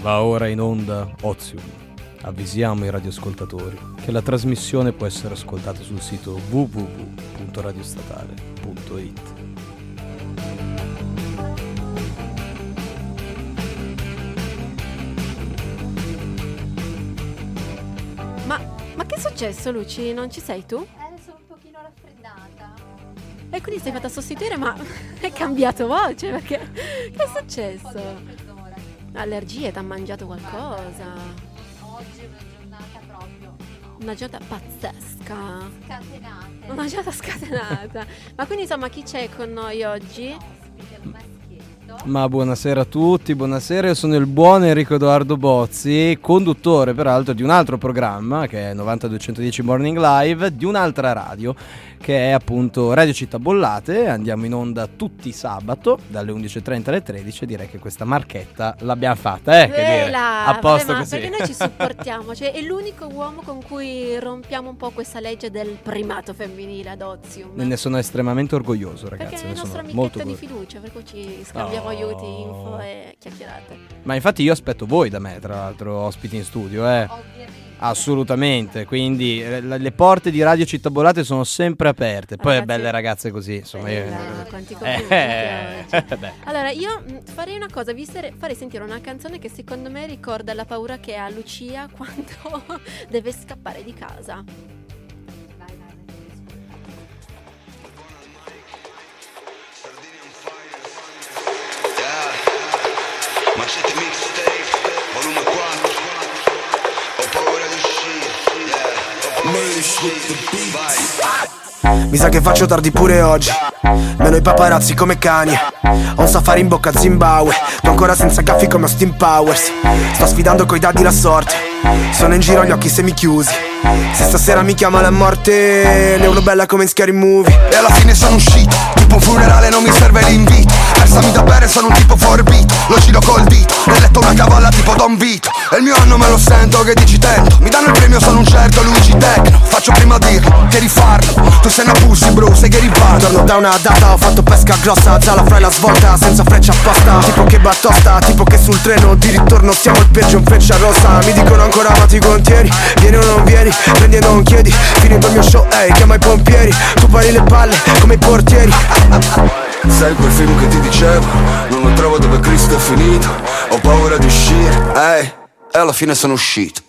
Va ora in onda Ozium. Avvisiamo i radioascoltatori che la trasmissione può essere ascoltata sul sito www.radiostatale.it. Ma, ma che è successo, Luci? Non ci sei tu? Eh, sono un pochino raffreddata. E quindi sei fatta sostituire, ma hai cambiato voce perché che è successo? Allergie, ti ha mangiato qualcosa? Oggi è una giornata proprio no, Una giornata pazzesca. scatenate. Una giornata scatenata. Ma quindi insomma chi c'è con noi oggi? Maschietto. Ma buonasera a tutti, buonasera, io sono il buon Enrico Edoardo Bozzi, conduttore peraltro di un altro programma che è 9210 Morning Live, di un'altra radio che è appunto Radio Città Bollate, andiamo in onda tutti sabato dalle 11.30 alle 13 direi che questa marchetta l'abbiamo fatta, eh, che dire, a posto vabbè, ma così. Perché noi ci supportiamo, cioè è l'unico uomo con cui rompiamo un po' questa legge del primato femminile ad Ozium. Ne sono estremamente orgoglioso ragazzi, Perché è il nostro sono molto amichetto di fiducia, per cui ci scambiamo Oh. Aiuti, info e chiacchierate. Ma infatti io aspetto voi da me, tra l'altro, ospiti in studio, eh. Ovviamente. Assolutamente, quindi eh, le le porte di Radio Città Bollate sono sempre aperte. Poi Ragazzi- belle ragazze così, insomma. io- Bella, quanti Eh, complimenti beh. Allora, io mh, farei una cosa, vi farei sentire una canzone che secondo me ricorda la paura che ha Lucia quando deve scappare di casa. Mi sa che faccio tardi pure oggi. Meno i paparazzi come cani. Ho un safari in bocca a Zimbabwe. Tu ancora senza caffi come Austin Powers. Sto sfidando coi dadi la sorte. Sono in giro gli occhi semichiusi Se stasera mi chiama la morte Ne urlo bella come in scary movie. E alla fine sono uscito. Tipo un funerale non mi serve l'invito Versami da bere sono un tipo forbito. Lo giro col dito Nel letto una cavalla tipo Don Vito. E il mio anno me lo sento che dici tento Mi danno il premio sono un certo Luigi Tecno. Faccio prima dirlo che rifarlo. Tu sei una pussy bro sai che riparto Torno da una data, ho fatto pesca grossa Zala fra la svolta, senza freccia apposta. Tipo che battosta, tipo che sul treno Di ritorno siamo il peggio in freccia rossa. Mi dicono ancora ma ti contieni? Vieni o non vieni, prendi e non chiedi. Finito il mio show, ehi, chiama i pompieri. Tu pari le palle come i portieri Sai quel film che ti dicevo? Non lo trovo dove Cristo è finito. Ho paura di uscire. Ehi E alla fine sono uscito.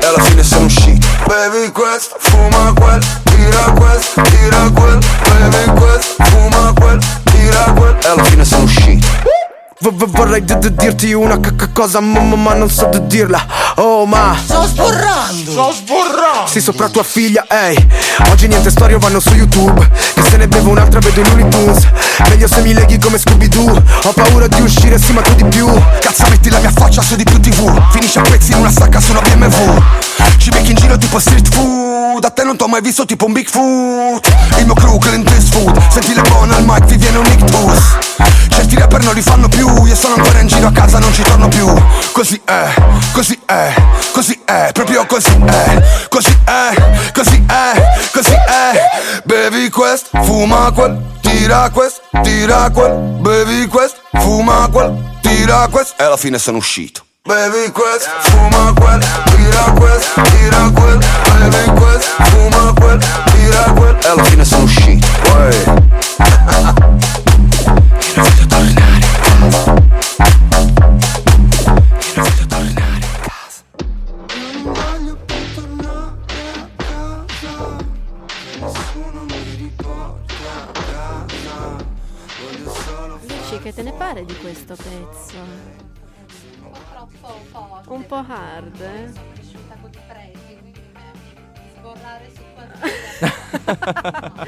E alla fine sono uscito. Bevi questo, fuma quel Tira questo, tira quel. Bevi questo, fuma quel Tira quel. E alla fine sono uscito V- v- vorrei dirti una cosa ma, non so dirla. Oh ma Sto sborrando! Sto sborrando! Sì sopra tua figlia, ehi. Oggi niente storie vanno su YouTube. Che se ne bevo un'altra vedo i Looney Tunes. Meglio se mi leghi come Scooby-Doo. Ho paura di uscire, sì ma tu di più. Cazzo metti la mia faccia su di più tv Finisce a pezzi in una sacca su una BMW Ci becchi in giro tipo street food. Da te non t'ho mai visto tipo un Bigfoot Il mio crew Clint Eastwood. Senti le buone al mic vi viene un ictus Certi rapper non li fanno più Io sono ancora in giro a casa non ci torno più. Così è, così è, così è Proprio così è, così è, così è, così è. Bevi questo, fuma quel Tira questo, tira quel. Bevi questo, fuma quel Tira questo E alla fine sono uscito. Bevi questo, fuma quel Tira questo, tira quel. Bevi questo, fuma quel Tira quel. E alla fine sono uscito. Uè. Che te ne pare di questo pezzo? Un po' troppo forte. Un po' hard, eh? Sono cresciuta con i preti, quindi sborrare su qualcosa.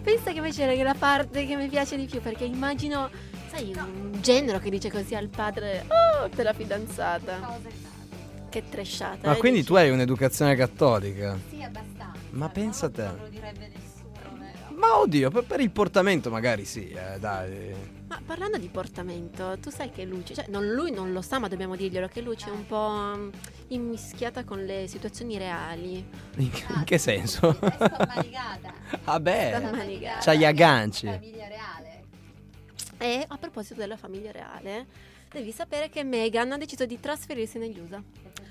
Pensa che invece è la parte che mi piace di più perché immagino, sai, un genero che dice così al padre, oh, te la fidanzata. Cose. Che trashata. Ma eh, quindi dici? tu hai un'educazione cattolica? Sì, abbastanza. Ma pensa a te. Non lo direbbe nessuno, vero? ma oddio, per, per il portamento magari sì, eh, dai. Ma parlando di portamento, tu sai che Luci, cioè non, lui non lo sa, ma dobbiamo dirglielo che Luci è un po' mm, immischiata con le situazioni reali. In, in che senso? È scompanicata. Vabbè, Scompanicata. c'ha gli agganci. Famiglia reale. E a proposito della famiglia reale, devi sapere che Meghan ha deciso di trasferirsi negli USA.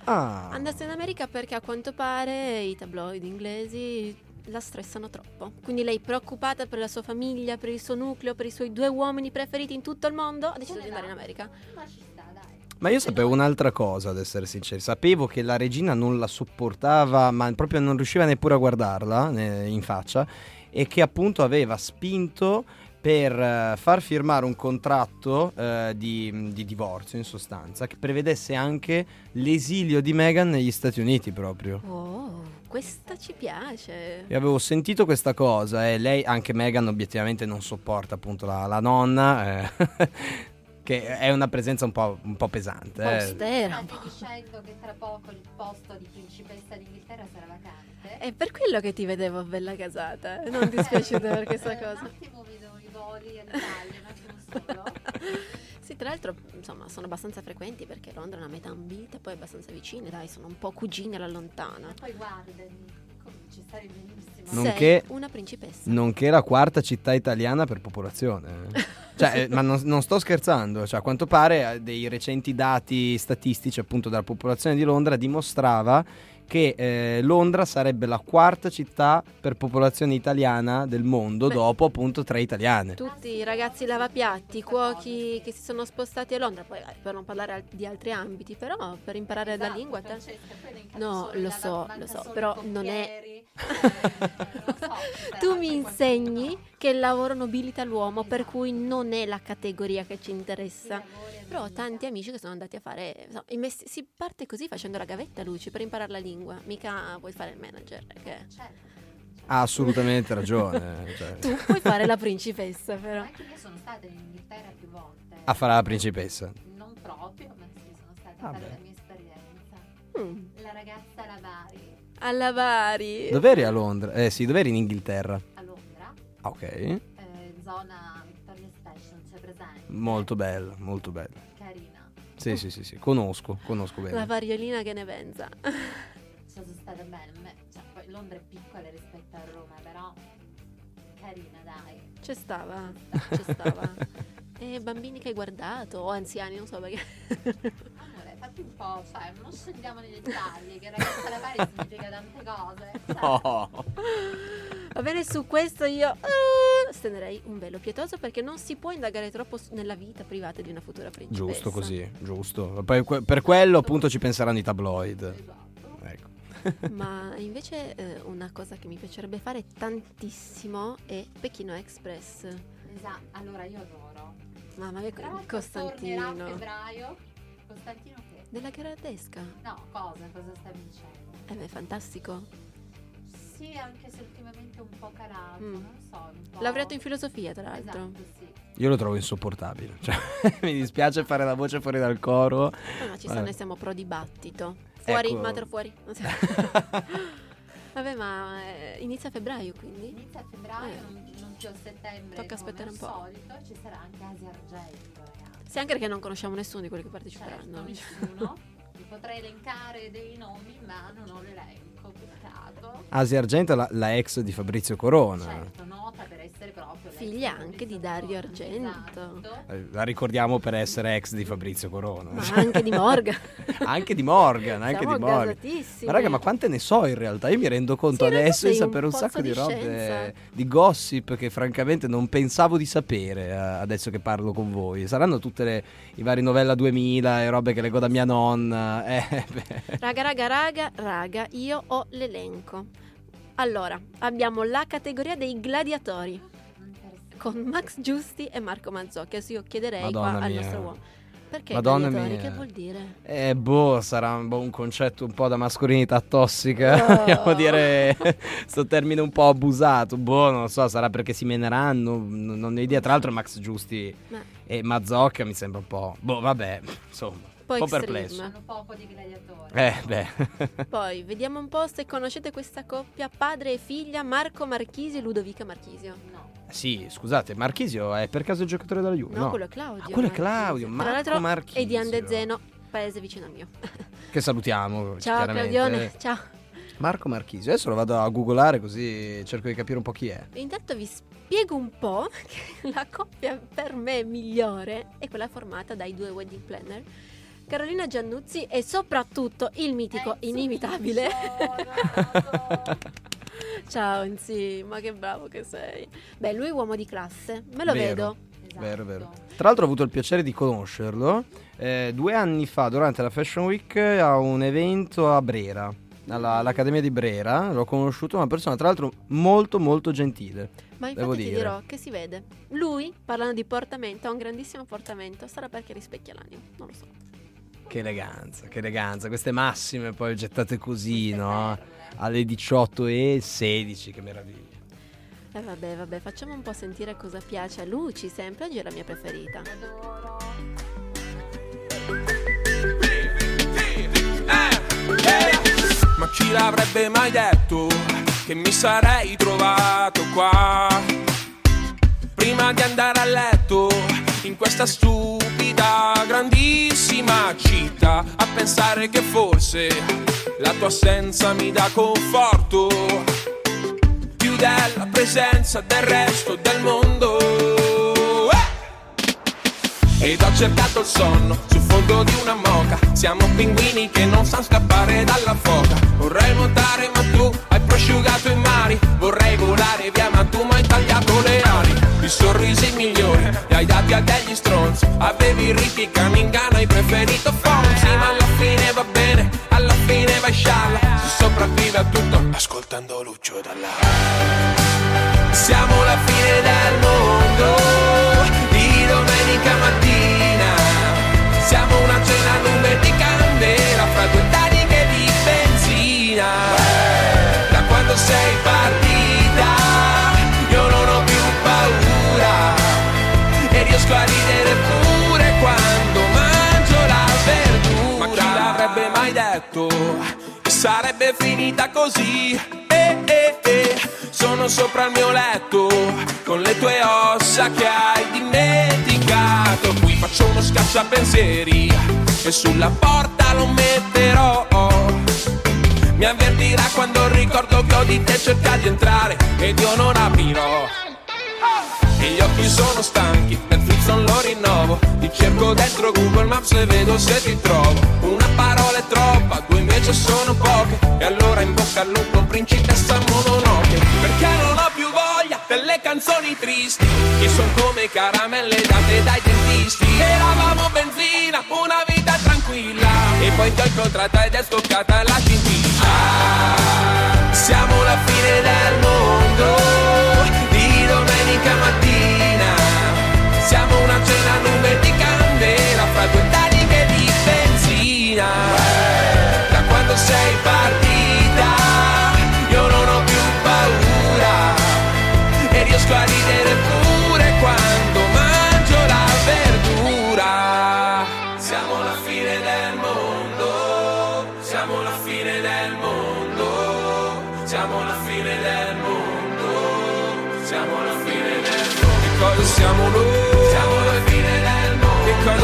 Ah, Andasse in America perché a quanto pare i tabloid inglesi la stressano troppo. Quindi lei preoccupata per la sua famiglia, per il suo nucleo, per i suoi due uomini preferiti in tutto il mondo, ha deciso di andare in? America. Ma ci sta, dai. ma io sapevo un'altra cosa, ad essere sincero. Sapevo che la regina non la sopportava, ma proprio non riusciva neppure a guardarla ne- in faccia, e che appunto aveva spinto per eh, far firmare un contratto eh, di, di divorzio, in sostanza, che prevedesse anche l'esilio di Meghan negli Stati Uniti proprio. Oh, questa ci piace. Io avevo sentito questa cosa e lei, anche Meghan, obiettivamente non sopporta appunto la, la nonna, eh, che è una presenza un po', un po' pesante. Eh. austera. Stai dicendo che tra poco il posto di principessa d'Inghilterra sarà vacante? È per quello che ti vedevo bella casata. Non ti spiace per questa Eh, cosa. Un attimo vedo i voli all'Italia, un attimo solo. Sì, tra l'altro, insomma, sono abbastanza frequenti perché Londra è una metà ambita, poi è abbastanza vicine, dai, sono un po' cugine alla lontana. Ma poi guardami, ci stai benissimo. Nonché- Sei una principessa. Nonché la quarta città italiana per popolazione. cioè, eh, ma non, non sto scherzando. Cioè, a quanto pare eh, dei recenti dati statistici appunto della popolazione di Londra dimostrava che eh, Londra sarebbe la quarta città per popolazione italiana del mondo Beh. dopo appunto tre italiane. Tutti i ragazzi lavapiatti, i cuochi che si sono spostati a Londra, poi per non parlare al- di altri ambiti, però per imparare la Esatto, lingua. te- No, lo la- so, lo so, però non è- so, Tu mi insegni che il lavoro nobilita l'uomo, per Esatto. cui non è la categoria che ci interessa. Però ho tanti amici che sono andati a fare. i mesti- si parte così facendo la gavetta, Luci, per imparare la lingua. Mica puoi fare il manager. Che... Certo. Ha assolutamente ragione. cioè, Tu puoi fare la principessa, però. Anche io sono stata in Inghilterra più volte. a fare la principessa. Non proprio, ma sì, sono stata a Vabbè. fare la mia esperienza. Mm. La ragazza alla Bari Alla Bari. Dov'eri a Londra? Eh sì, dov'eri in Inghilterra? a Londra, Ah, ok. eh, zona Victoria Station, c'è presente? Molto bella, molto bella. Carina. Sì, sì, sì, sì. Conosco, conosco bene. La variolina che ne pensa. Ci sono stata bene. Cioè, poi Londra è piccola rispetto a Roma, però carina, dai. C'è stava, c'è stava. E bambini che hai guardato, o anziani, non so perché. Fatti un po', cioè, non scendiamo nei dettagli, che ragazza alla Bari significa tante cose. cioè. Oh. Va bene, su questo io eh, stenderei un velo pietoso perché non si può indagare troppo su- nella vita privata di una futura principessa. Giusto così, giusto. Poi que- per quello appunto ci penseranno i tabloid. Esatto. Ecco. Ma invece eh, una cosa che mi piacerebbe fare tantissimo è Pechino Express. Esatto, allora io adoro. Mamma mia, l'altro tornerà a Costantino. febbraio. Costantino? Della Gradesca. No, cosa? Cosa stavi dicendo? Eh beh, fantastico. Sì, anche se ultimamente è un po' calato, Mm. non so, un po'... Laureato in filosofia, tra l'altro. Esatto, sì. Io lo trovo insopportabile. Cioè, mi dispiace fare la voce fuori dal coro. No, ma ci sono e siamo pro dibattito. Fuori, Ecco. madre fuori. Vabbè, ma eh, inizia a febbraio quindi. Inizia a febbraio, Eh. non, non più a settembre. Tocca aspettare al un po'. solito, ci sarà anche Asia Argento. Sì, anche perché non conosciamo nessuno di quelli che Certo, parteciperanno. nessuno. Vi potrei elencare dei nomi, ma non ho l'elenco, peccato. Asia Argento è la, la ex di Fabrizio Corona. Certo, nota per proprio Figlia anche di Dario. Argento. Esatto. Eh, La ricordiamo per essere ex di Fabrizio Corona. Ma anche di Morgan. anche di Morgan, anche Siamo di Morgan. Ma raga, ma quante ne so in realtà? Io mi rendo conto Sì, adesso di un sapere un, pozzo sacco di, di robe, scienza. di gossip che francamente non pensavo di sapere eh, adesso che parlo con voi. Saranno tutte le, i vari novella 2000 e robe che leggo da mia nonna. Eh. Raga, raga, raga, raga, io ho l'elenco. Allora, abbiamo la categoria dei gladiatori. Con Max Giusti e Marco Mazzocchi. Adesso io chiederei Madonna qua al mia. nostro uomo. Perché Madonna mia. Che vuol dire? Eh, boh, sarà un, boh, un concetto un po' da mascolinità tossica. Oh. Vogliamo dire, sto termine un po' abusato. Boh, non lo so, sarà perché si meneranno. n- Non ho idea. Tra l'altro, Max Giusti Ma e Mazzocca mi sembra un po'. Boh, vabbè, insomma. po' po' extreme. perplesso. Hanno poco di gladiatori. Eh, beh. Poi vediamo un po' se conoscete questa coppia, padre e figlia, Marco Marchisi e Ludovica Marchisio. No. Sì, scusate, Marchisio è per caso il giocatore della Juve? No, No, quello è Claudio. Ah, quello è. Claudio, Tra Marco l'altro Marchisio. E di Andezeno, paese vicino al mio. Che salutiamo. Ciao. Claudione, ciao. Marco Marchisio. Adesso lo vado a googolare così cerco di capire un po' chi è. Intanto vi spiego un po' che la coppia per me migliore è quella formata dai due wedding planner. Carolina Giannuzzi e soprattutto il mitico, Eh, inimitabile. Ciao Enzi, ma che bravo che sei. Beh, lui è uomo di classe, me lo Vero. vedo. Esatto. Vero, vero. Tra l'altro ho avuto il piacere di conoscerlo eh, due anni fa durante la Fashion Week a un evento a Brera, alla- all'Accademia di Brera. L'ho conosciuto, una persona tra l'altro molto molto gentile. Ma Devo infatti ti dire. dirò che si vede. Lui, parlando di portamento, ha un grandissimo portamento, sarà perché rispecchia l'animo, non lo so. Che eleganza, che eleganza. Queste massime poi gettate così, no? Alle 18 e 16, che meraviglia. E vabbè, vabbè, facciamo un po' sentire cosa piace a Luci sempre, oggi è la mia preferita. Adoro. Ma chi l'avrebbe mai detto che mi sarei trovato qua? Prima di andare a letto in questa stupida, grandissima città, a pensare che forse la tua assenza mi dà conforto più della presenza del resto del mondo. Eh! Ed ho cercato il sonno sul fondo di una moca Siamo pinguini che non sanno scappare dalla foca li hai dati a degli stronzi. Avevi riti Cunningham, hai preferito Fonzi Ma alla fine va bene, alla fine vai scialla. Si sopravvive a tutto ascoltando Lucio Dalla che sarebbe finita così? Eh, eh, eh. Sono sopra il mio letto con le tue ossa che hai dimenticato. Qui faccio uno scacciapensieri e sulla porta lo metterò. Mi avvertirà quando ricordo che ho di te cerca di entrare ed io non aprirò. E gli occhi sono stanchi, Non lo rinnovo. Ti cerco dentro Google Maps e vedo se ti trovo. Una parola è troppa, due invece sono poche. E allora in bocca al lupo, principessa mononoke. Perché non ho più voglia delle canzoni tristi Che sono come caramelle date dai dentisti. Eravamo benzina, una vita tranquilla. E poi ti ho incontrata ed è scoccata la scintilla Ah, Siamo la fine del mondo. Di domenica mattina Siamo una cena a nube di candela fra due taniche di benzina. Da quando sei partita io non ho più paura. E riesco a ridere pure quando mangio la verdura. Siamo la fine del mondo Siamo la fine del mondo Siamo la fine del mondo Siamo la fine del mondo. Che cosa siamo noi?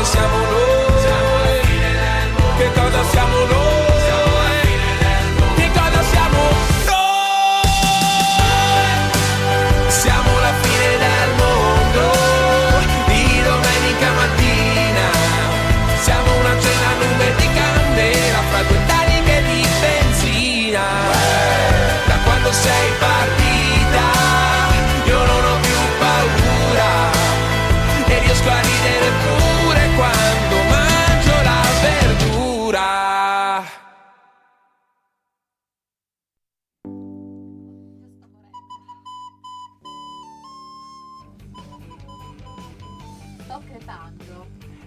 Siamo noi? Siamo la fine del mondo Che cosa siamo noi?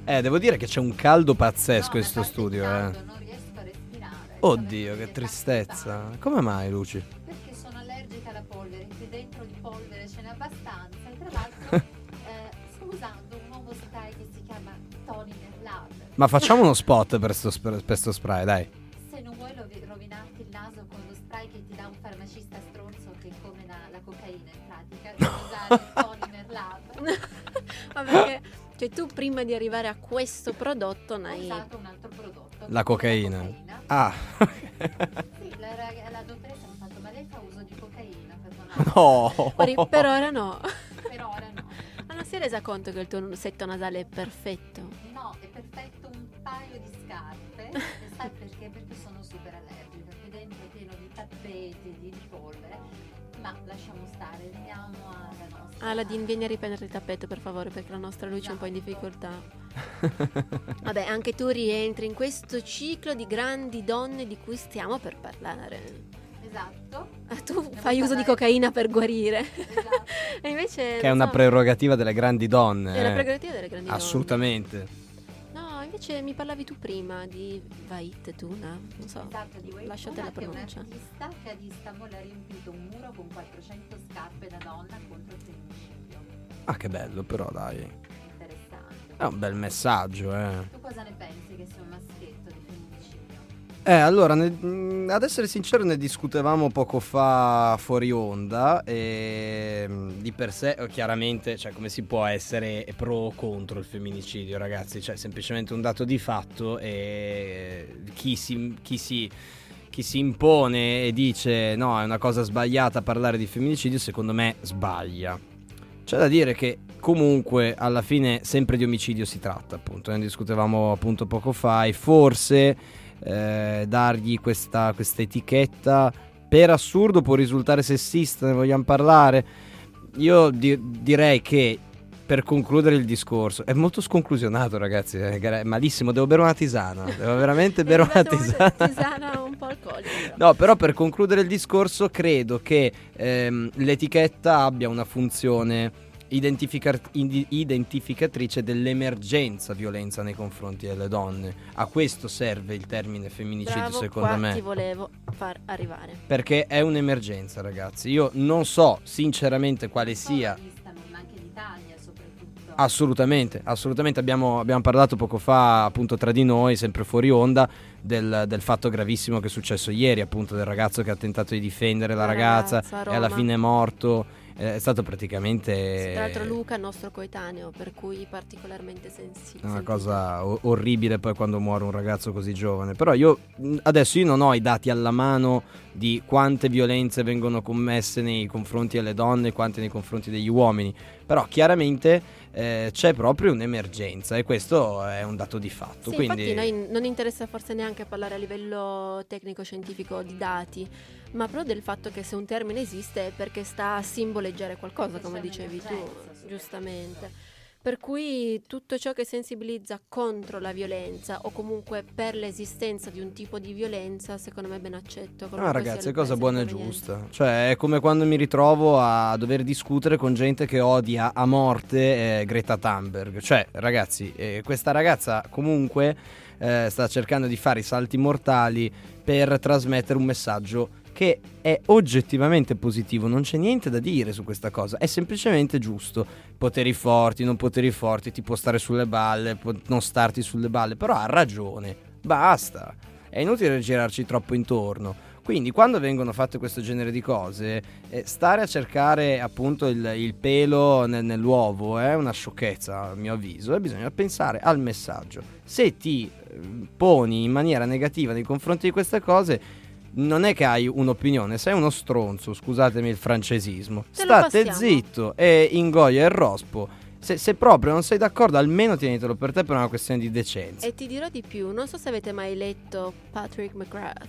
Eh, devo dire che c'è un caldo pazzesco No, in sto ma infatti studio, caldo, eh. Non riesco a respirare. Oddio, che tristezza. Come mai, Luci? Perché sono allergica alla polvere, qui dentro di polvere ce n'è abbastanza. E tra l'altro eh, sto usando un nuovo spray che si chiama Tony Merlad. Ma facciamo uno spot per sto, sp- per sto spray, dai. Se non vuoi rovi- rovinarti il naso con lo spray che ti dà un farmacista stronzo che è come la, la cocaina in pratica, devi usare il Polymer Lab. Ma perché cioè, tu prima di arrivare a questo prodotto Ho n'hai... usato un altro prodotto. La cocaina. cocaina. Ah, Sì, la, la dottoressa mi ha fatto, ma lei fa uso di cocaina no. Per, per ora no. Per ora no. Ma non si è resa conto che il tuo setto nasale è perfetto? No, è perfetto un paio di scarpe. e sai perché? Perché sono super allergica. Qui dentro è pieno di tappeti, di, di polvere. Ma lasciamo stare, alla nostra. Aladdin, vieni a riprendere il tappeto per favore perché la nostra luce è un po' in difficoltà. Vabbè, anche tu rientri in questo ciclo di grandi donne di cui stiamo per parlare. Esatto. Ah, tu Ne fai uso di cocaina per guarire. Esatto. e invece... Che è una so, prerogativa delle grandi donne. È la eh. prerogativa delle grandi donne. Assolutamente. Invece mi parlavi tu prima di Vait Tuna, non so. Esatto, di Wayne Lasciate la Tuna, che è un pronuncia. artista che ad Istanbul ha riempito un muro con 400 scarpe da donna contro il femminicidio. Ah, che bello, però, dai. Interessante. È un bel messaggio, eh. Tu cosa ne pensi che sia un? Eh, allora, ne- mh, ad essere sincero, ne discutevamo poco fa fuori onda e mh, di per sé, eh, chiaramente, cioè, come si può essere pro o contro il femminicidio, ragazzi? Cioè, semplicemente un dato di fatto e chi si, chi si- chi si impone e dice no, è una cosa sbagliata parlare di femminicidio, secondo me sbaglia. C'è da dire che comunque alla fine sempre di omicidio si tratta, appunto, ne discutevamo appunto poco fa e forse eh, dargli questa, questa etichetta per assurdo può risultare sessista, ne vogliamo parlare. Io di- direi che per concludere il discorso è molto sconclusionato, ragazzi. È gra- malissimo. Devo bere una tisana. Devo veramente bere una tisana. tisana un po' alcolica. No, però per concludere il discorso, credo che ehm, l'etichetta abbia una funzione indi- identificatrice dell'emergenza violenza nei confronti delle donne. A questo serve il termine femminicidio, Bravo, secondo qua me. ti volevo far arrivare. Perché è un'emergenza, ragazzi. Io non so sinceramente quale sia. Non solo in Istanbul, ma anche in Italia soprattutto. Assolutamente, assolutamente. Abbiamo, abbiamo parlato poco fa, appunto, tra di noi, sempre fuori onda, del, del fatto gravissimo che è successo ieri, appunto, del ragazzo che ha tentato di difendere la, La ragazza, ragazza e alla fine è morto. È stato praticamente Tra l'altro Luca è nostro coetaneo, per cui particolarmente sensibile. una cosa o- orribile poi quando muore un ragazzo così giovane. Però io adesso io non ho i dati alla mano di quante violenze vengono commesse nei confronti delle donne e quante nei confronti degli uomini. Però chiaramente eh, c'è proprio un'emergenza e questo è un dato di fatto. Sì, quindi... infatti noi non interessa forse neanche parlare a livello tecnico-scientifico di dati, ma proprio del fatto che se un termine esiste è perché sta a simboleggiare qualcosa, come dicevi tu, giustamente. Per cui tutto ciò che sensibilizza contro la violenza o comunque per l'esistenza di un tipo di violenza, secondo me ben accetto. Ah qualunque sia ragazzi, è cosa buona e giusta. Cioè è come quando mi ritrovo a dover discutere con gente che odia a morte eh, Greta Thunberg. Cioè ragazzi, eh, questa ragazza comunque eh, sta cercando di fare i salti mortali per trasmettere un messaggio che è oggettivamente positivo, non c'è niente da dire su questa cosa, è semplicemente giusto. Poteri forti, non poteri forti, ti può stare sulle balle, può non starti sulle balle, però ha ragione, basta. È inutile girarci troppo intorno. Quindi quando vengono fatte questo genere di cose, eh, stare a cercare appunto il, il pelo nel- nell'uovo è una sciocchezza a mio avviso e bisogna pensare al messaggio. Se ti eh, poni in maniera negativa nei confronti di queste cose, non è che hai un'opinione, sei uno stronzo, scusatemi il francesismo. Te State zitto e ingoia il rospo. Se, se proprio non sei d'accordo, almeno tienitelo per te per una questione di decenza. E ti dirò di più, non so se avete mai letto Patrick McGrath.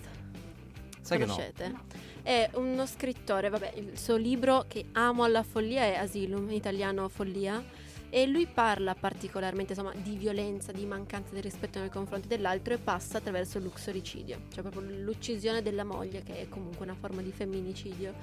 Sai che no? Conoscete? È uno scrittore, vabbè, il suo libro che amo alla follia è Asylum, in italiano Follia. E lui parla particolarmente insomma, di violenza, di mancanza di rispetto nei confronti dell'altro e passa attraverso l'uxoricidio, cioè proprio l'uccisione della moglie, che è comunque una forma di femminicidio.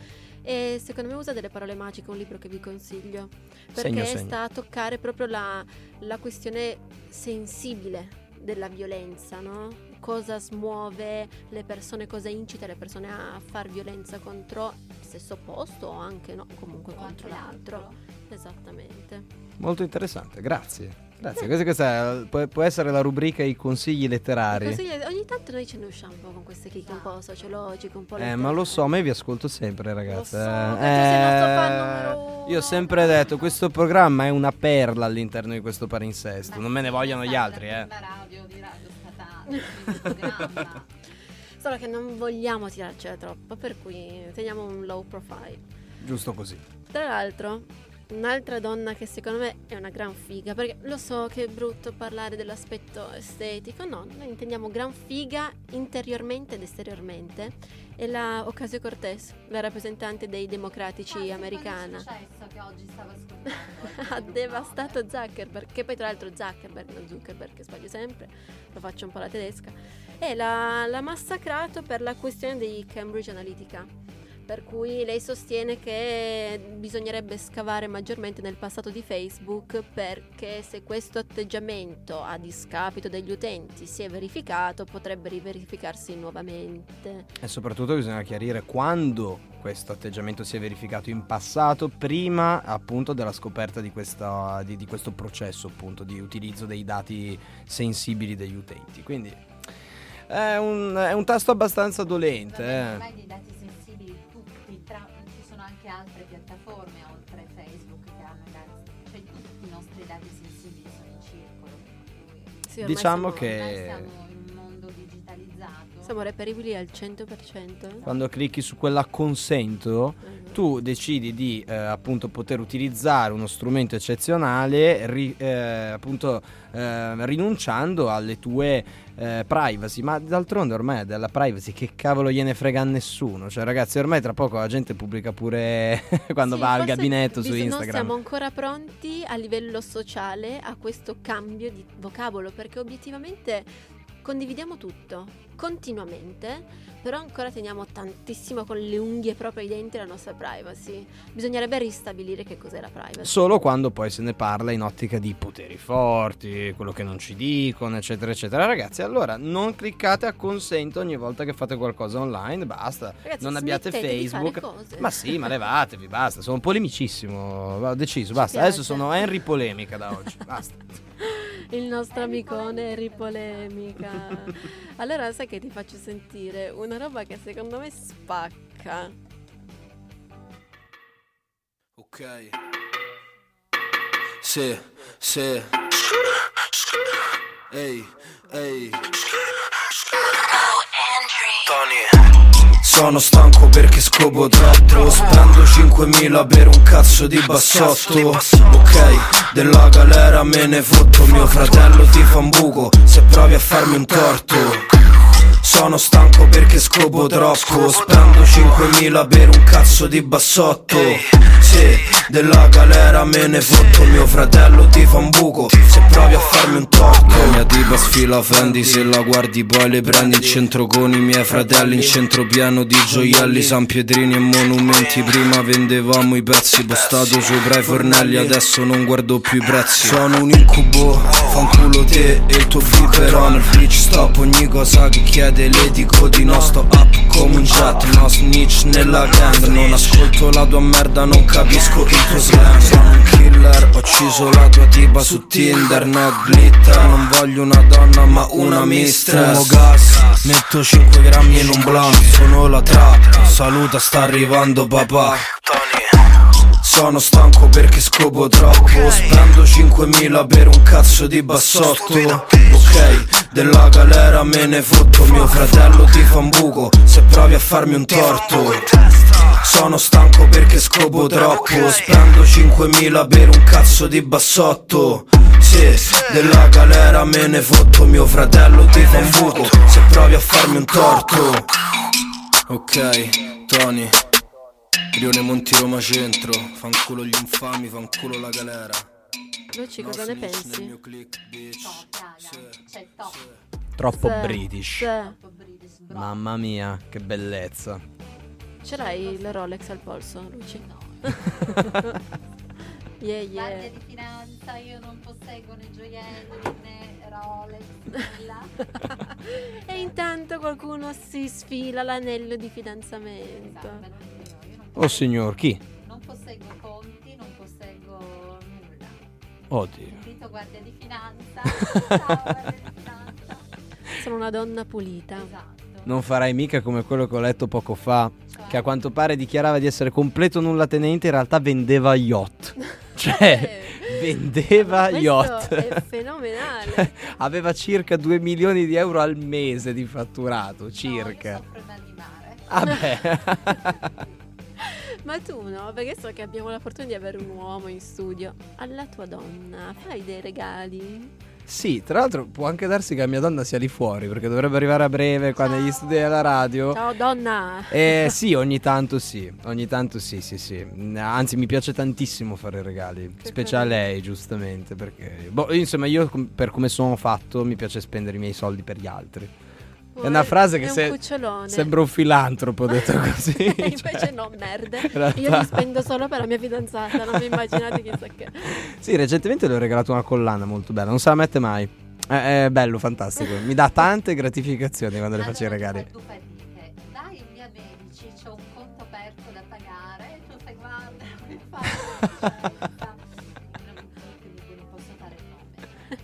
E secondo me usa delle parole magiche, un libro che vi consiglio, perché Segno, segno. sta a toccare proprio la, la questione sensibile della violenza, no? Cosa smuove le persone, cosa incita le persone a far violenza contro il sesso opposto o anche no, comunque O contro l'altro. l'altro. Esattamente. Molto interessante, grazie. Grazie, questa, questa può, può essere la rubrica I consigli letterari. Consigli- ogni tanto noi ce ne usciamo un po' con queste chicche un po' sociologiche, un po' Eh, ma lo so, ma io vi ascolto sempre, ragazze. Lo so, eh. Eh, Io ho sempre detto, questo programma è una perla all'interno di questo palinsesto. Non me ne vogliono gli altri, eh. La radio di radio statale. Solo che non vogliamo tirarcela troppo, per cui teniamo un low profile. Giusto così. Tra l'altro, un'altra donna che secondo me è una gran figa, perché lo so che è brutto parlare dell'aspetto estetico, no, noi intendiamo gran figa interiormente ed esteriormente, è la Ocasio Cortez, la rappresentante dei democratici Ah, americana. Successo che oggi stavo ascoltando? ha devastato Zuckerberg, che poi tra l'altro Zuckerberg, non Zuckerberg, che sbaglio sempre, lo faccio un po' la tedesca, e l'ha, l'ha massacrato per la questione di Cambridge Analytica. Per cui lei sostiene che bisognerebbe scavare maggiormente nel passato di Facebook perché se questo atteggiamento a discapito degli utenti si è verificato potrebbe riverificarsi nuovamente. E soprattutto bisogna chiarire quando questo atteggiamento si è verificato in passato, prima appunto della scoperta di, questa- di- di questo processo appunto di utilizzo dei dati sensibili degli utenti. Quindi è un, è un tasto abbastanza dolente. Vabbè, eh. Sì, ormai Diciamo siamo- che- siamo in un mondo digitalizzato. Siamo reperibili al 100%. Quando clicchi su quella consento, Mhm. Tu decidi di eh, appunto poter utilizzare uno strumento eccezionale ri- eh, appunto eh, rinunciando alle tue eh, privacy. Ma d'altronde ormai della privacy che cavolo gliene frega a nessuno. Cioè ragazzi ormai tra poco la gente pubblica pure quando Sì, va al gabinetto su bis- Non Instagram. siamo ancora pronti a livello sociale a questo cambio di vocabolo perché obiettivamente condividiamo tutto continuamente, però ancora teniamo tantissimo con le unghie proprio ai denti la nostra privacy. Bisognerebbe ristabilire che cos'è la privacy. solo quando poi se ne parla in ottica di poteri forti, quello che non ci dicono, eccetera, eccetera. Ragazzi, allora non cliccate a consento ogni volta che fate qualcosa online, basta. Ragazzi, non abbiate Facebook. Ma sì, ma levatevi, basta. Sono polemicissimo. Ho deciso, Ci basta. piace. Adesso sono Henry Polemica da oggi. Basta. Il nostro amicone Harry Polemica. allora, sai che ti faccio sentire una roba che secondo me spacca. Ok. Sì, sì. Ehi, ehi. Sono stanco perché scopo troppo. Spendo 5.000 per un cazzo di bassotto. Ok, della galera me ne fotto. Mio fratello ti fa un buco Se provi a farmi un torto. Sono stanco perché scopo troppo. Spendo 5.000 per un cazzo di bassotto Sì, della galera me ne fotto Mio fratello ti fa un buco Se provi a farmi un torto La mia tipa sfila Fendi Se la guardi poi le prendi in centro con i miei fratelli In centro pieno di gioielli San Pietrini e monumenti. Prima vendevamo i pezzi postato sopra i fornelli Adesso non guardo più i prezzi. Sono un incubo Fanculo te e il tuo biberon Il glitch stop ogni cosa che chiede le dico di no Sto up come un jet No snitch nella gang Non ascolto la tua merda Non capisco il tuo slang. Sono un killer Ho ucciso la tua tipa su Tinder No glitter. Non voglio una donna ma una mistress. Fumo gas Metto 5 grammi in un blunt. Sono la trap Saluta sta arrivando papà sono stanco perché scopo troppo. Spendo 5.000 per un cazzo di bassotto. Ok, della galera me ne fotto. Mio fratello ti fa un buco Se provi a farmi un torto. Sono stanco perché scopo troppo. Spendo 5.000 per un cazzo di bassotto. Sì, della galera me ne fotto. Mio fratello ti fa un buco Se provi a farmi un torto. Ok, Tony Rione Monti Roma Centro, fanculo gli infami, fanculo la galera. Luci, No cosa ne pensi? mio click, bitch. Top, raga. Sì. Cioè, top. Troppo Se- british. bro. Mamma mia, che bellezza. Ce l'hai il Rolex al polso, Luci? No. Yeah, Guardia yeah. di finanza, io non posseggo né gioielli né Rolex, nulla. e intanto qualcuno si sfila l'anello di Esatto, fidanzamento. ma Oh signor, chi? non posseggo conti, non posseggo nulla. Oddio. Invito guardia di finanza. Ciao, guardia di finanza. Sono una donna pulita. Esatto. Non farai mica come quello che ho letto poco fa, Cioè, che a quanto pare dichiarava di essere completo nulla tenente, in realtà vendeva yacht. Cioè, vendeva Questo yacht. è fenomenale. Aveva circa 2 milioni di euro al mese di fatturato, no, circa. io soffro mal di mare. Vabbè. Ma tu no, perché so che abbiamo la fortuna di avere un uomo in studio. Alla tua donna fai dei regali? sì, tra l'altro può anche darsi che la mia donna sia lì fuori, perché dovrebbe arrivare a breve qua negli studi della radio. Ciao donna! Eh sì, ogni tanto sì, ogni tanto sì, sì, sì. Anzi, mi piace tantissimo fare regali, Che specie a lei, giustamente, perché boh, insomma, io per come sono fatto mi piace spendere i miei soldi per gli altri. È una frase che se- un. Sembra un filantropo detto così. Invece cioè, no, merda. realtà- Io li spendo solo per la mia fidanzata, non mi immaginate chissà che. Sì, recentemente le ho regalato una collana molto bella, non se la mette mai. È, è bello, fantastico. Mi dà tante gratificazioni quando le faccio i regali. Tu fai fatiche. Dai via medici, c'ho un conto aperto da pagare. E tu fai guarda, come fai?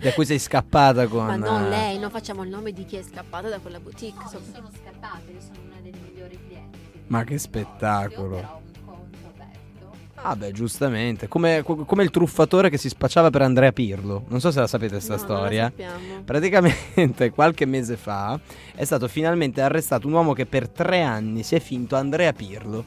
Da cui sei scappata con... Ma non eh, lei, non facciamo il nome di chi è scappata da quella boutique. No, so- sono scappata, io sono una delle migliori clienti. Ma che Io spettacolo. però ho un conto aperto. Ah beh, giustamente. Come, co- come il truffatore che si spacciava per Andrea Pirlo. Non so se la sapete questa No, storia. sappiamo. Praticamente qualche mese fa è stato finalmente arrestato un uomo che per tre anni si è finto Andrea Pirlo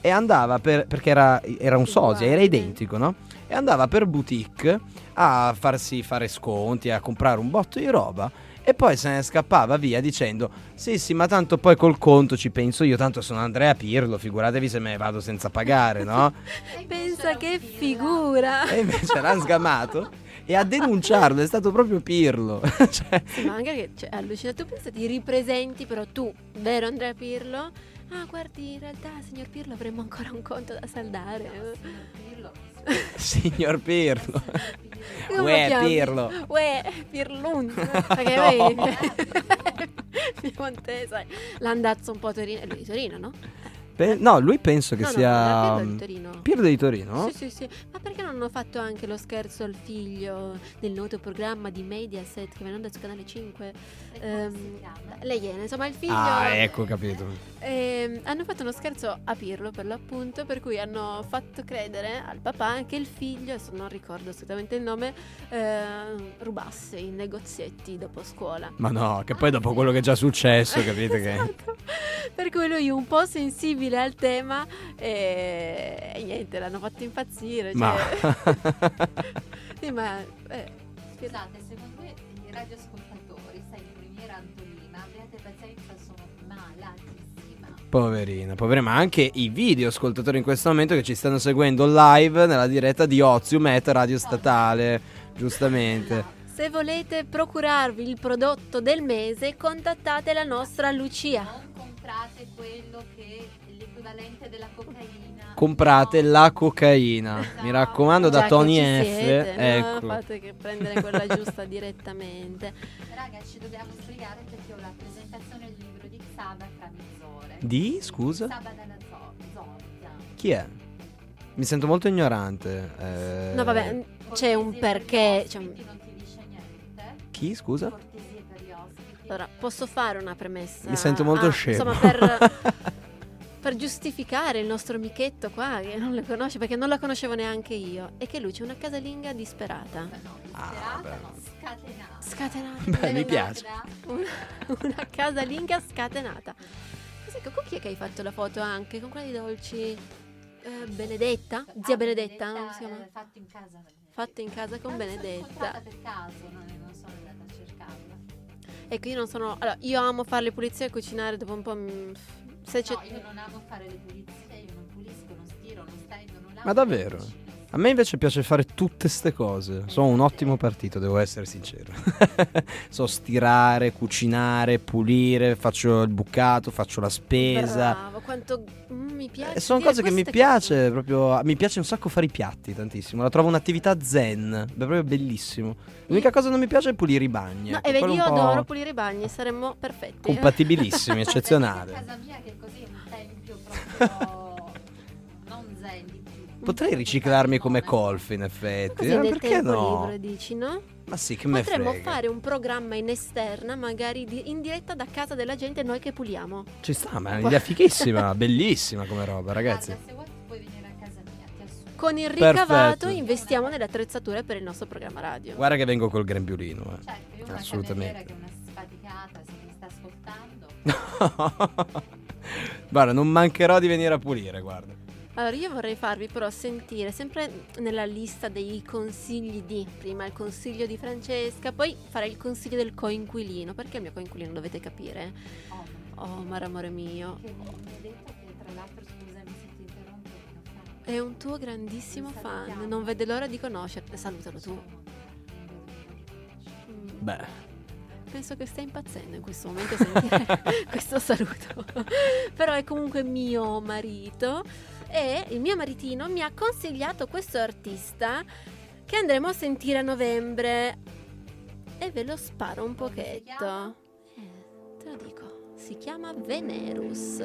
e andava per, perché era, era un sosia, era identico, no? E andava per boutique a farsi fare sconti, a comprare un botto di roba e poi se ne scappava via dicendo sì sì ma tanto poi col conto ci penso io, tanto sono Andrea Pirlo, figuratevi se me ne vado senza pagare, no? Pensa che figura! E invece l'ha sgamato e a denunciarlo è stato proprio Pirlo. cioè, Sì, ma anche che cioè, è allucinante. Tu pensa ti ripresenti, però tu, vero Andrea Pirlo? Ah, guardi, in realtà, signor Pirlo, avremmo ancora un conto da saldare. Signor Pirlo, signor Pirlo. Uè? Pirlo. Uè, Pirlun. Perché No. poi Piemontese, l'andazzo un po' Torino. È lui di Torino, no? Pe- no, lui penso che no, no, sia. Pirlo è di Torino. Pirlo di Torino? Sì, sì, sì. Ma perché non hanno fatto anche lo scherzo al figlio del noto programma di Mediaset che onda su canale 5? Ehm, le Iene, insomma, il figlio. Ah, ecco, capito. Ehm, hanno fatto uno scherzo a Pirlo per l'appunto, per cui hanno fatto credere al papà che il figlio, adesso non ricordo assolutamente il nome, eh, rubasse i negozietti dopo scuola. Ma no, che poi dopo quello che è già successo, capite che. Esatto. Per cui lui un po' sensibile al tema e, e niente, l'hanno fatto impazzire. Cioè... Ma. sì, ma... eh, Scusate, secondo me i radioascoltatori, malatissima. Poverina, poverina, ma anche i video ascoltatori in questo momento che ci stanno seguendo live nella diretta di Ozium et Radio Statale, giustamente. se volete procurarvi il prodotto del mese, contattate la nostra Lucia. Non comprate quello che è l'equivalente della cocaina. Comprate No. la cocaina, mi raccomando da Già che Tony F. siete, no? ecco. Fate che prendere quella giusta direttamente. Raga, ci dobbiamo spiegare perché ho la presentazione del libro di Xaba fra mezz'ore. Di, scusa? Xaba dalla Zo- Zordia. Chi è? Mi sento molto ignorante. eh, No, vabbè, c'è un perché. c'è un- ospiti, non ti dice niente. Chi, scusa? Allora, posso fare una premessa? Mi sento molto Ah, scemo. Insomma, per, per giustificare il nostro amichetto qua, che non le conosce, perché non la conoscevo neanche io, è che lui c'è una casalinga disperata. Beh, no, Ah, disperata, no, scatenata. Scatenata. Beh, mi piace. Una, una casalinga scatenata. Ecco, con chi è che hai fatto la foto anche? Con quella di Dolci? Eh, Benedetta? Zia Ah, Benedetta? come si chiama? eh, fatto in casa. Fatta in casa con Ah, mi sono Benedetta. incontrata per caso, non, non sono andata a cercarla. Ecco, io non sono. Allora, io amo fare le pulizie e cucinare dopo un po'. mm, Se c'è. No, io non amo fare le pulizie, io non pulisco, non stiro, non stendo, non lavo. Ma davvero? A me invece piace fare tutte ste cose. Sono un ottimo partito, devo essere sincero. so stirare, cucinare, pulire, faccio il bucato, faccio la spesa. Bravo, quanto mm, mi piace. E sono dire cose che mi piace proprio. Mi piace un sacco fare i piatti tantissimo. La trovo un'attività zen. È proprio bellissimo. L'unica cosa che non mi piace è pulire i bagni. No, ecco, e vedi, quello io adoro pulire i bagni, saremmo perfetti. Compatibilissimi. A casa mia che così è un tempio proprio Potrei riciclarmi come Colf in effetti. Così eh, perché no? libero dici, no? Ma sì, che me Potremmo frega. fare un programma in esterna, magari di- in diretta da casa della gente, noi che puliamo. Ci sta, ma è un'idea fighissima, bellissima come roba, ragazzi. Guarda, se vuoi puoi venire a casa mia, ti assumo. Con il Perfetto. ricavato investiamo nelle attrezzature per il nostro programma radio. Guarda che vengo col grembiulino. eh. Certo, io ho una Assolutamente. cameriera che è una sfaticata, se mi sta ascoltando. guarda, non mancherò di venire a pulire, guarda. Allora, io vorrei farvi però sentire sempre nella lista dei consigli di prima il consiglio di Francesca, poi fare il consiglio del coinquilino. Perché il mio coinquilino dovete capire? Oh, Oh, mare amore mio, che mi mi ha detto che tra l'altro, scusami se ti interrompo, è un tuo grandissimo fan, non vede l'ora di conoscerti. Salutalo tu. Mm. Beh, Penso che stia impazzendo in questo momento a sentire questo saluto. Però è comunque mio marito e il mio maritino mi ha consigliato questo artista che andremo a sentire a novembre. E ve lo sparo un pochetto. Eh, te lo dico. Si chiama Venerus.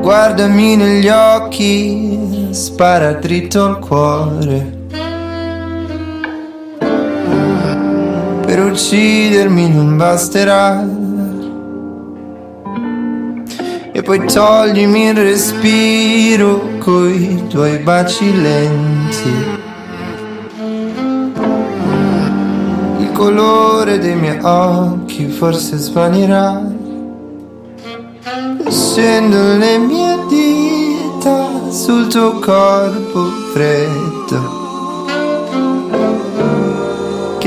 Guardami negli occhi, spara dritto al cuore. Uccidermi non basterà. E poi toglimi il respiro coi tuoi baci lenti. Il colore dei miei occhi forse svanirà. Scendo le mie dita sul tuo corpo freddo.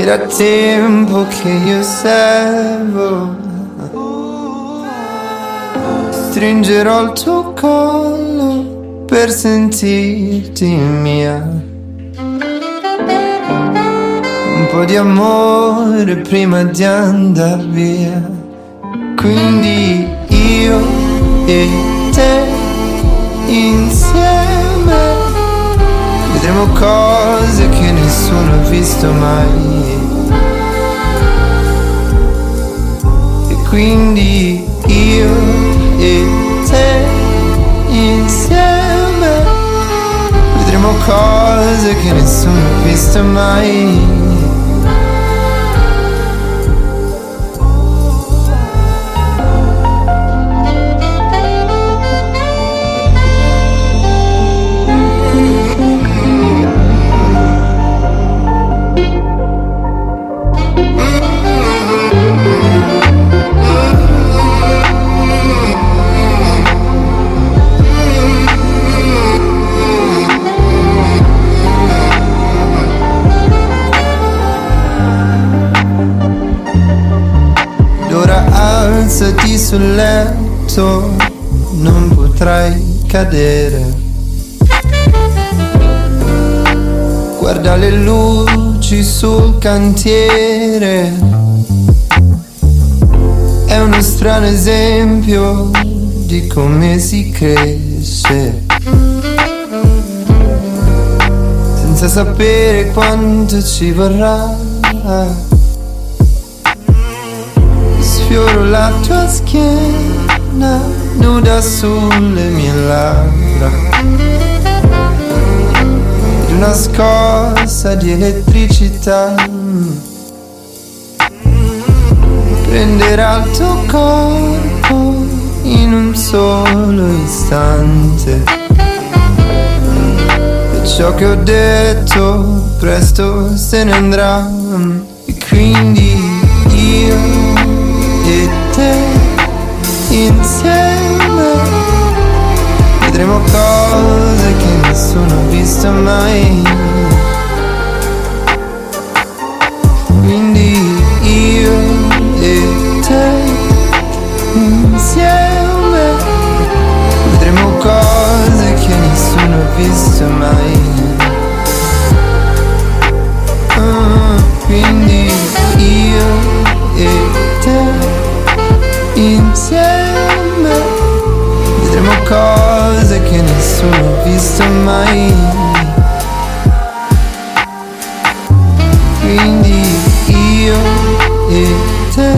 Che da tempo che io servo. Stringerò il tuo collo per sentirti mia. Un po' di amore prima di andare via. Quindi io e te insieme vedremo cose nessuno ha visto mai. E quindi io e te insieme vedremo cose che nessuno ha visto mai. Cadere. Guarda le luci sul cantiere. È uno strano esempio di come si cresce. Senza sapere quanto ci vorrà. Sfioro la tua schiena nuda sulle mie labbra. Ed una scossa di elettricità. Prenderà il tuo corpo in un solo istante. E ciò che ho detto presto se ne andrà. E quindi io e te insieme vedremo cose che nessuno ha visto mai. close to mine Quindi io e te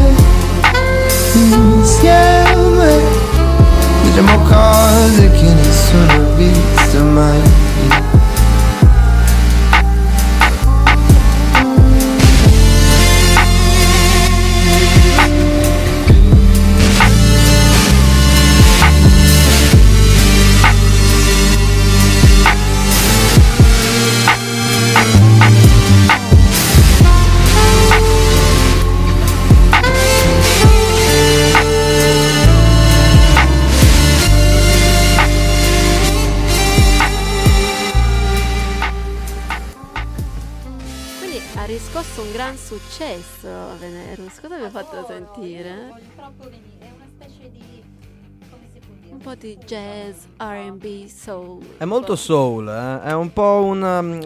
RB, soul. È molto soul, eh? è un po' un, um,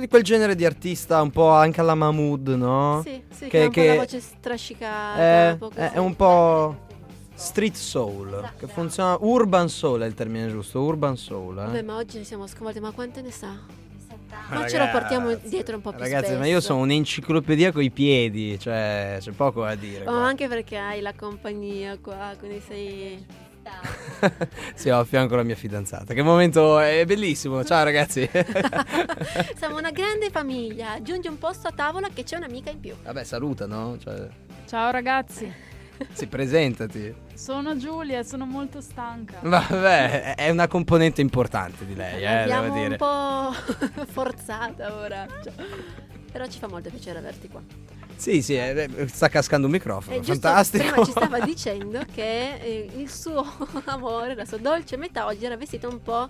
eh, quel genere di artista, un po' anche alla Mahmood, no? Sì, sì, che, Che- che- la voce strascicata. È, un po' è- un po' street soul, che funziona... Urban soul è il termine giusto, urban soul. Vabbè, Eh? ma oggi ne siamo sconvolti, ma quante ne sa? Ma ce lo portiamo dietro un po' più Ragazzi, spesso. ma io sono un'enciclopedia coi piedi, cioè c'è poco da dire. Ma qua. anche perché hai la compagnia qua, quindi sei... Sì, ho a fianco la mia fidanzata. Che momento è bellissimo. Ciao ragazzi. Siamo una grande famiglia. Aggiungi un posto a tavola che c'è un'amica in più. Vabbè, saluta, no? Cioè, Ciao ragazzi, sì, presentati. sono Giulia sono molto stanca. Vabbè, è una componente importante di lei, eh, devo dire. un po' forzata ora. Cioè, Però ci fa molto piacere averti qua. Sì, sì, eh, sta cascando un microfono, E giusto fantastico. prima ci stava dicendo che eh, il suo amore, la sua dolce metà oggi era vestito un po'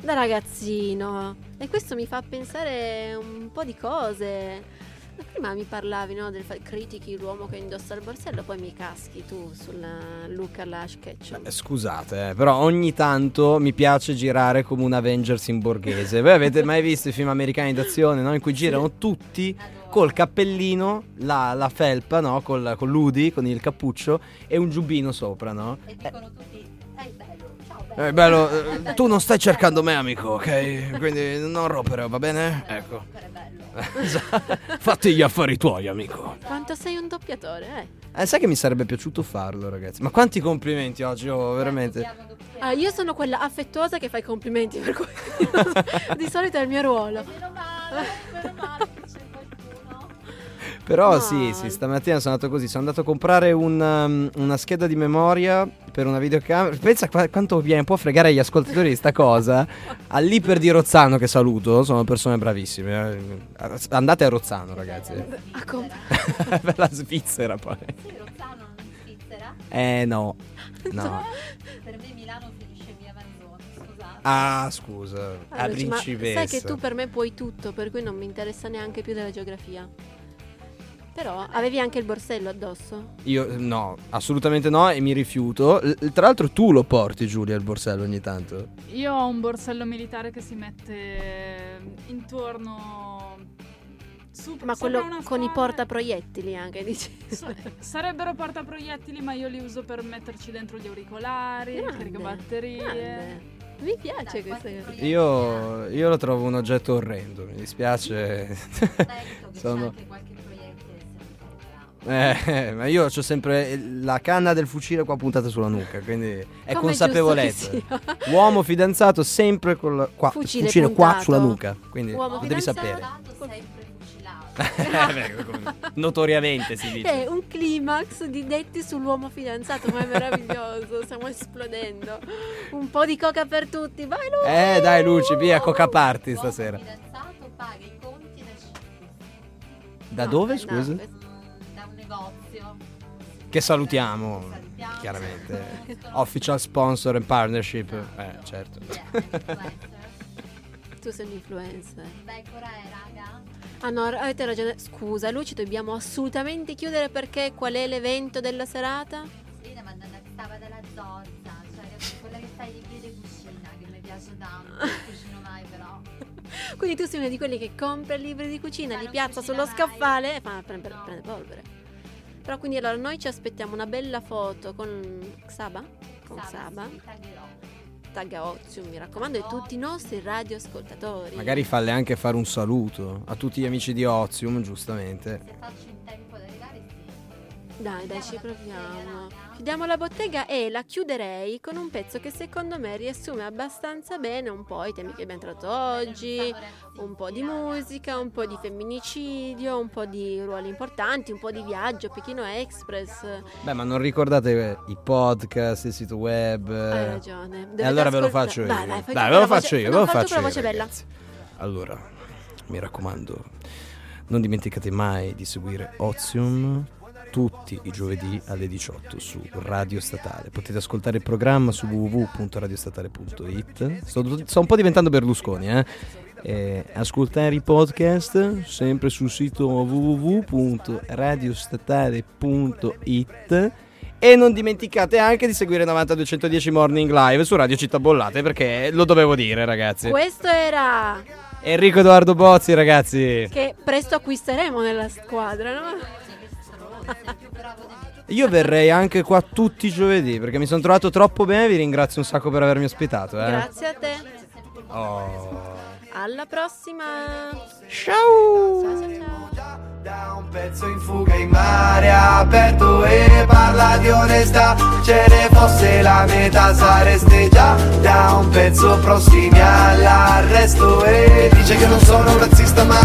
da ragazzino. E questo mi fa pensare un po' di cose. Prima mi parlavi no, del fa- critichi l'uomo che indossa il borsello, poi mi caschi tu sulla look alla Ketchum. Eh, Scusate, eh, però ogni tanto mi piace girare come un Avengers in borghese. Voi avete mai visto i film americani d'azione, no? In cui girano tutti col cappellino, la, la felpa, no? Col, con l'udi, con il cappuccio e un giubbino sopra, no? E dicono tutti, ehi bello, ciao bello. Eh, bello, eh, tu non stai cercando me, amico, ok? Quindi non rompere, va bene? Ecco. Bello. Fatti gli affari tuoi, amico. Quanto sei un doppiatore, eh? Eh, sai che mi sarebbe piaciuto farlo, ragazzi? Ma quanti complimenti oggi, oh, veramente. Ah, io sono quella affettuosa che fa i complimenti, per cui di solito è il mio ruolo. Meno male, meno male. Però No. sì, sì, stamattina sono andato così, sono andato a comprare un, um, una scheda di memoria per una videocamera. Pensa qua- quanto viene, può fregare agli ascoltatori di sta cosa. All'Iper di Rozzano che saluto, sono persone bravissime. eh. Andate a Rozzano, ragazzi. A comp- per la Svizzera poi. Sì, Rozzano in Svizzera. Eh no. No. Per me Milano finisce via Manzoni, scusate. Ah, scusa. A Allora, dici, ma principessa. sai che tu per me puoi tutto, per cui non mi interessa neanche più della geografia. Però avevi anche il borsello addosso? Io no, assolutamente no e mi rifiuto. L- tra l'altro tu lo porti Giulia il borsello ogni tanto. Io ho un borsello militare che si mette intorno... Su, Ma quello con i portaproiettili anche, dici? Sa- sarebbero portaproiettili, ma io li uso per metterci dentro gli auricolari, il Grande, caricabatterie. grande. Mi piace Dai, questa cosa. Io, io lo trovo un oggetto orrendo, mi dispiace. Detto che Sono- Eh, ma io ho sempre la canna del fucile qua puntata sulla nuca, quindi è Come consapevolezza. Uomo fidanzato sempre con la, qua, Fucile fucile, qua sulla nuca, quindi Uomo devi sapere. Sempre. Eh, Notoriamente si dice. È un climax di detti sull'uomo fidanzato, ma è meraviglioso, stiamo esplodendo. Un po' di coca per tutti, vai Lu! Eh, dai Luci, via coca party L'uomo stasera. fidanzato paga i conti da Da No, dove, scusa? Negozio. Che salutiamo, Salutiamo. chiaramente. Official sponsor and partnership. Eh, certo. Tu sei un influencer. Beh, Corea, raga. Ah no, avete ragione. Scusa, Luci, dobbiamo assolutamente chiudere perché qual è l'evento della serata? Sì, ma andata che stava dalla zozza, cioè quella che stai di piede cucina, che mi piace tanto. Non cucino mai però. Quindi tu sei uno di quelli che compra i libri di cucina, Ma li non piazza cucina sullo mai. scaffale e fa prende, No. prende polvere. Però quindi allora noi ci aspettiamo una bella foto con Xaba? Con Saba. Sì, taggerò. Tagga Ozium, mi raccomando, e tutti i nostri radioascoltatori. Magari falle anche fare un saluto a tutti gli amici di Ozium, giustamente. Se faccio in tempo ad arrivare, sì. Dai, dai, ci proviamo. Chiudiamo la bottega e la chiuderei con un pezzo che secondo me riassume abbastanza bene un po' i temi che abbiamo trattato oggi, un po' di musica, un po' di femminicidio, un po' di ruoli importanti, un po' di viaggio, Pechino Express. Beh, ma non ricordate eh, i podcast, il sito web? Hai eh? ragione. E Dovete allora ve lo faccio io. Dai, dai, tu ve lo faccio io, ve lo faccio io, voce bella. Allora, mi raccomando, non dimenticate mai di seguire Ozium tutti i giovedì alle 18 su Radio Statale. Potete ascoltare il programma su www.radiostatale.it. Sto, sto un po' diventando Berlusconi, eh. eh, ascoltare i podcast sempre sul sito www.radiostatale.it e non dimenticate anche di seguire 90210 Morning Live su Radio Città Bollate perché lo dovevo dire ragazzi. Questo era Enrico Edoardo Bozzi ragazzi. che presto acquisteremo nella squadra, no? Io verrei anche qua tutti i giovedì perché mi sono trovato troppo bene, vi ringrazio un sacco per avermi ospitato. Eh. Grazie a te. Oh. Alla prossima. Ciao. Ciao ciao ciao. Da un pezzo in fuga in mare aperto e parla di onestà Ce ne fosse la metà sareste già Da un pezzo prossimi all'arresto E dice che non sono un razzista ma